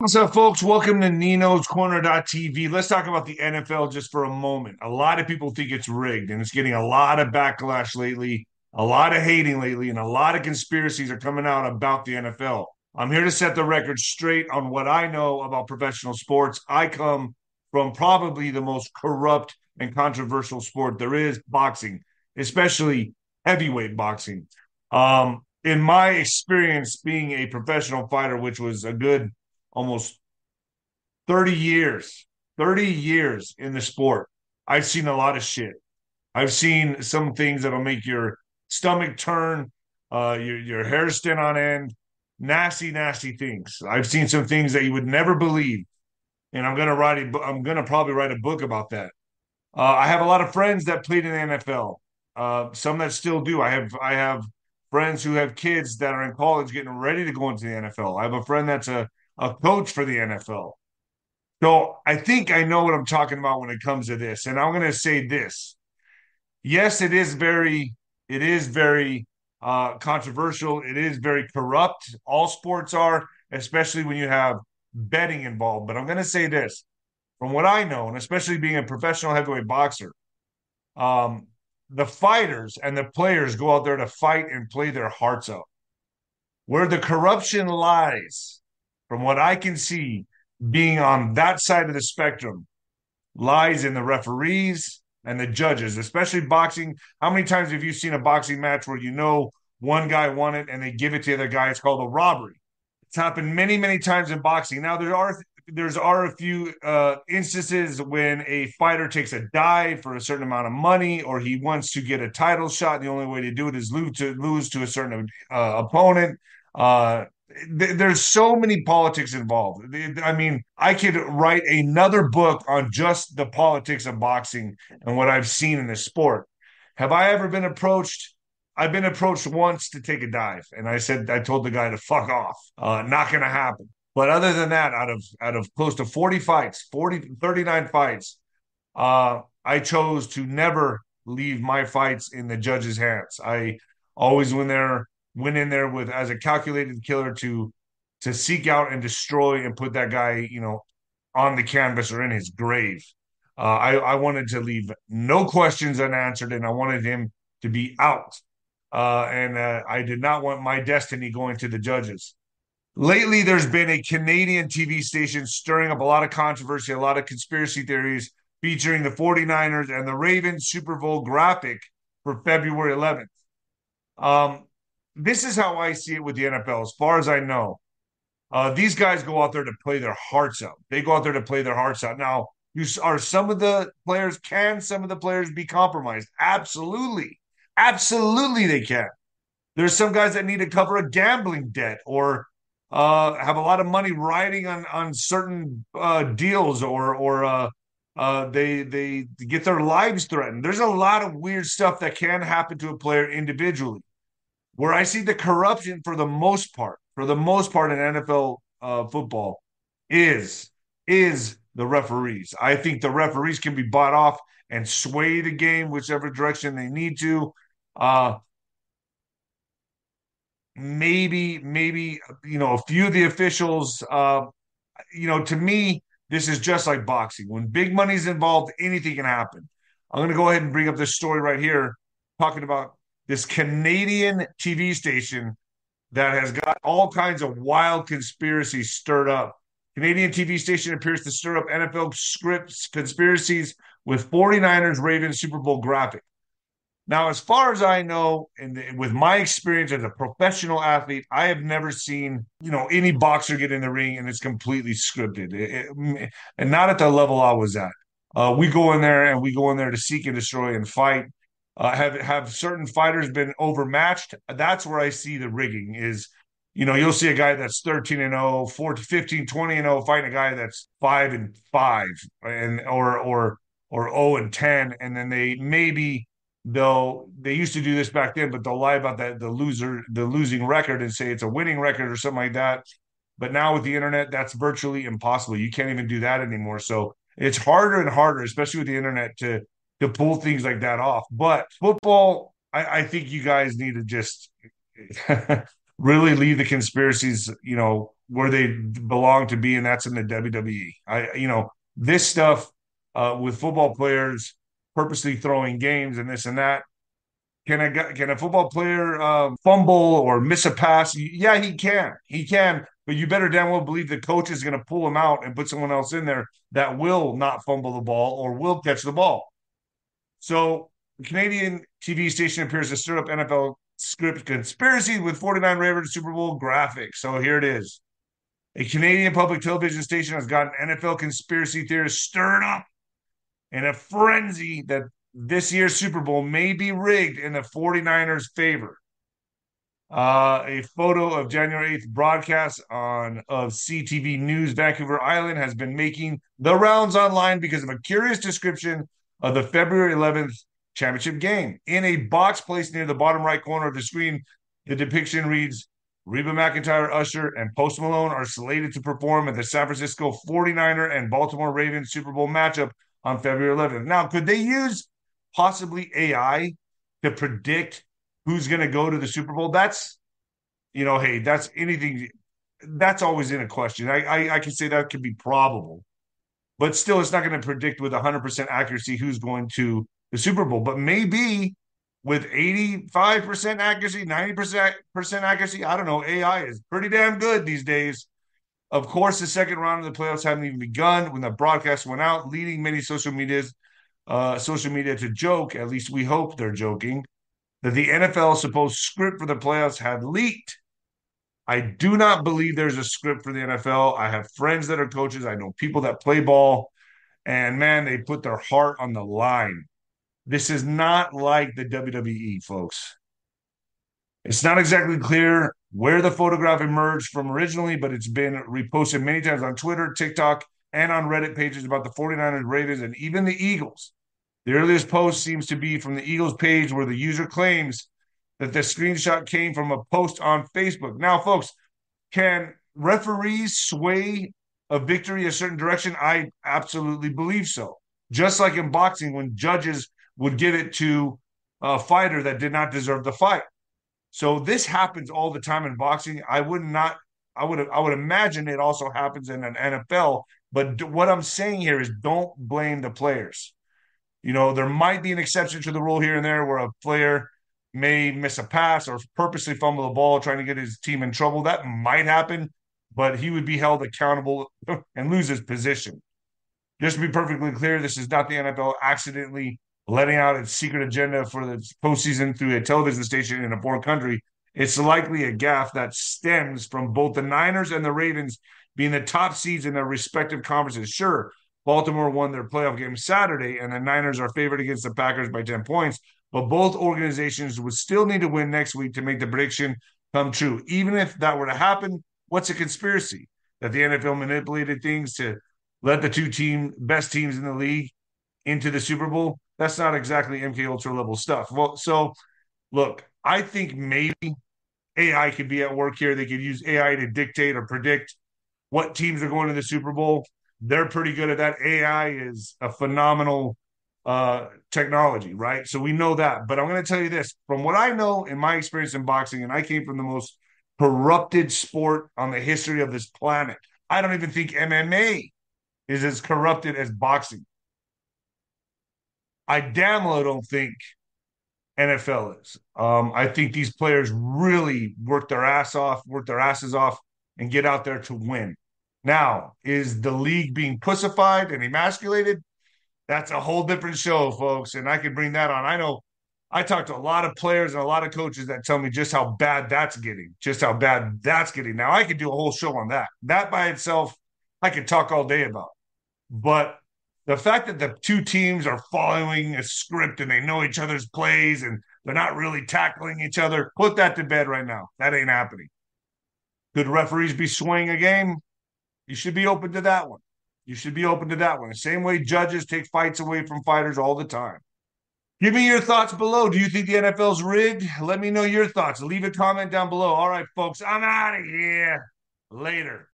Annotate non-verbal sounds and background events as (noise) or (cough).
What's up, folks? Welcome to Nino's Corner.tv. Let's talk about the NFL just for a moment. A lot of people think it's rigged, and it's getting a lot of backlash lately, a lot of hating lately, and a lot of conspiracies are coming out about the NFL. I'm here to set the record straight on what I know about professional sports. I come from probably the most corrupt and controversial sport there is boxing, especially heavyweight boxing. Um, in my experience being a professional fighter, which was a good almost 30 years, 30 years in the sport, I've seen a lot of shit. I've seen some things that'll make your stomach turn, uh, your, your hair stand on end, nasty, nasty things. I've seen some things that you would never believe. And I'm gonna write a, I'm gonna probably write a book about that. Uh, I have a lot of friends that played in the NFL. Uh, some that still do. I have I have friends who have kids that are in college getting ready to go into the NFL. I have a friend that's a a coach for the NFL. So I think I know what I'm talking about when it comes to this. And I'm going to say this. Yes, it is very, it is very uh, controversial. It is very corrupt. All sports are, especially when you have betting involved. But I'm going to say this from what I know, and especially being a professional heavyweight boxer, um, the fighters and the players go out there to fight and play their hearts out. Where the corruption lies from what I can see, being on that side of the spectrum lies in the referees and the judges, especially boxing. How many times have you seen a boxing match where you know one guy won it and they give it to the other guy? It's called a robbery. It's happened many, many times in boxing. Now there are there's are a few uh, instances when a fighter takes a dive for a certain amount of money, or he wants to get a title shot. The only way to do it is lose to lose to a certain uh, opponent. Uh, there's so many politics involved. I mean, I could write another book on just the politics of boxing and what I've seen in this sport. Have I ever been approached? I've been approached once to take a dive, and I said I told the guy to fuck off. Uh, not going to happen. But other than that, out of out of close to 40 fights, 40 39 fights, uh, I chose to never leave my fights in the judge's hands. I always went there went in there with as a calculated killer to to seek out and destroy and put that guy, you know, on the canvas or in his grave. Uh, I, I wanted to leave no questions unanswered, and I wanted him to be out. Uh, and uh, I did not want my destiny going to the judges. Lately, there's been a Canadian TV station stirring up a lot of controversy, a lot of conspiracy theories featuring the 49ers and the Ravens Super Bowl graphic for February 11th. Um, this is how I see it with the NFL, as far as I know. Uh, these guys go out there to play their hearts out. They go out there to play their hearts out. Now, you are some of the players, can some of the players be compromised? Absolutely. Absolutely, they can. There's some guys that need to cover a gambling debt or uh, have a lot of money riding on on certain uh, deals or or uh, uh, they they get their lives threatened. There's a lot of weird stuff that can happen to a player individually. Where I see the corruption for the most part, for the most part in NFL uh, football, is is the referees. I think the referees can be bought off and sway the game whichever direction they need to. Uh, maybe, maybe you know, a few of the officials. Uh, you know, to me, this is just like boxing. When big money's involved, anything can happen. I'm going to go ahead and bring up this story right here, talking about this Canadian TV station that has got all kinds of wild conspiracies stirred up. Canadian TV station appears to stir up NFL scripts conspiracies with 49ers Ravens Super Bowl graphic. Now, as far as I know, and with my experience as a professional athlete, I have never seen you know any boxer get in the ring and it's completely scripted, it, it, and not at the level I was at. Uh, we go in there and we go in there to seek and destroy and fight. Uh, have have certain fighters been overmatched? That's where I see the rigging is. You know, you'll see a guy that's 13 and 0, 14, 15, 20 and 0 fighting a guy that's 5 and 5 and or or or 0 and 10 and then they maybe they'll they used to do this back then but they'll lie about that the loser the losing record and say it's a winning record or something like that but now with the internet that's virtually impossible you can't even do that anymore so it's harder and harder especially with the internet to to pull things like that off. But football, I, I think you guys need to just (laughs) really leave the conspiracies, you know, where they belong to be, and that's in the WWE. I, you know, this stuff uh, with football players purposely throwing games and this and that. Can a can a football player uh, fumble or miss a pass? Yeah, he can. He can. But you better damn well believe the coach is going to pull him out and put someone else in there that will not fumble the ball or will catch the ball. So the Canadian TV station appears to stir up NFL script conspiracy with 49 Ravens Super Bowl graphics. So here it is. A Canadian public television station has gotten NFL conspiracy theorists stirred up in a frenzy that this year's Super Bowl may be rigged in the 49ers' favor. Uh, a photo of January 8th broadcast on of CTV News Vancouver Island has been making the rounds online because of a curious description of the February 11th championship game. In a box placed near the bottom right corner of the screen, the depiction reads Reba McEntire, Usher, and Post Malone are slated to perform at the San Francisco 49er and Baltimore Ravens Super Bowl matchup on February 11th. Now, could they use possibly AI to predict who's going to go to the Super Bowl? That's, you know, hey, that's anything. That's always in a question. I, I, I can say that could be probable, but still, it's not going to predict with 100% accuracy who's going to the Super Bowl. But maybe with 85% accuracy, 90% accuracy, I don't know. AI is pretty damn good these days. Of course, the second round of the playoffs hadn't even begun when the broadcast went out, leading many social medias, uh, social media to joke. At least we hope they're joking that the NFL supposed script for the playoffs had leaked. I do not believe there's a script for the NFL. I have friends that are coaches. I know people that play ball, and man, they put their heart on the line. This is not like the WWE, folks. It's not exactly clear where the photograph emerged from originally, but it's been reposted many times on Twitter, TikTok, and on Reddit pages about the 49ers, Ravens, and even the Eagles. The earliest post seems to be from the Eagles page where the user claims that the screenshot came from a post on Facebook. Now, folks, can referees sway a victory a certain direction? I absolutely believe so. Just like in boxing, when judges would give it to a fighter that did not deserve the fight. So this happens all the time in boxing. I would not I would I would imagine it also happens in an NFL, but what I'm saying here is don't blame the players. You know, there might be an exception to the rule here and there where a player may miss a pass or purposely fumble the ball trying to get his team in trouble. That might happen, but he would be held accountable (laughs) and lose his position. Just to be perfectly clear, this is not the NFL accidentally letting out its secret agenda for the postseason through a television station in a foreign country. It's likely a gaffe that stems from both the Niners and the Ravens being the top seeds in their respective conferences. Sure, Baltimore won their playoff game Saturday, and the Niners are favored against the Packers by 10 points. But both organizations would still need to win next week to make the prediction come true. Even if that were to happen, what's a conspiracy? That the NFL manipulated things to let the two team best teams in the league into the Super Bowl? that's not exactly MK Ultra level stuff. Well, so look, I think maybe AI could be at work here. They could use AI to dictate or predict what teams are going to the Super Bowl. They're pretty good at that. AI is a phenomenal uh, technology, right? So we know that. But I'm going to tell you this from what I know in my experience in boxing, and I came from the most corrupted sport on the history of this planet. I don't even think MMA is as corrupted as boxing. I damn well don't think NFL is. Um, I think these players really work their ass off, work their asses off, and get out there to win. Now, is the league being pussified and emasculated? That's a whole different show, folks. And I can bring that on. I know I talk to a lot of players and a lot of coaches that tell me just how bad that's getting, just how bad that's getting. Now, I could do a whole show on that. That by itself, I could talk all day about. But the fact that the two teams are following a script and they know each other's plays and they're not really tackling each other, put that to bed right now. That ain't happening. Could referees be swaying a game? You should be open to that one. You should be open to that one. The same way judges take fights away from fighters all the time. Give me your thoughts below. Do you think the NFL's rigged? Let me know your thoughts. Leave a comment down below. All right, folks, I'm out of here. Later.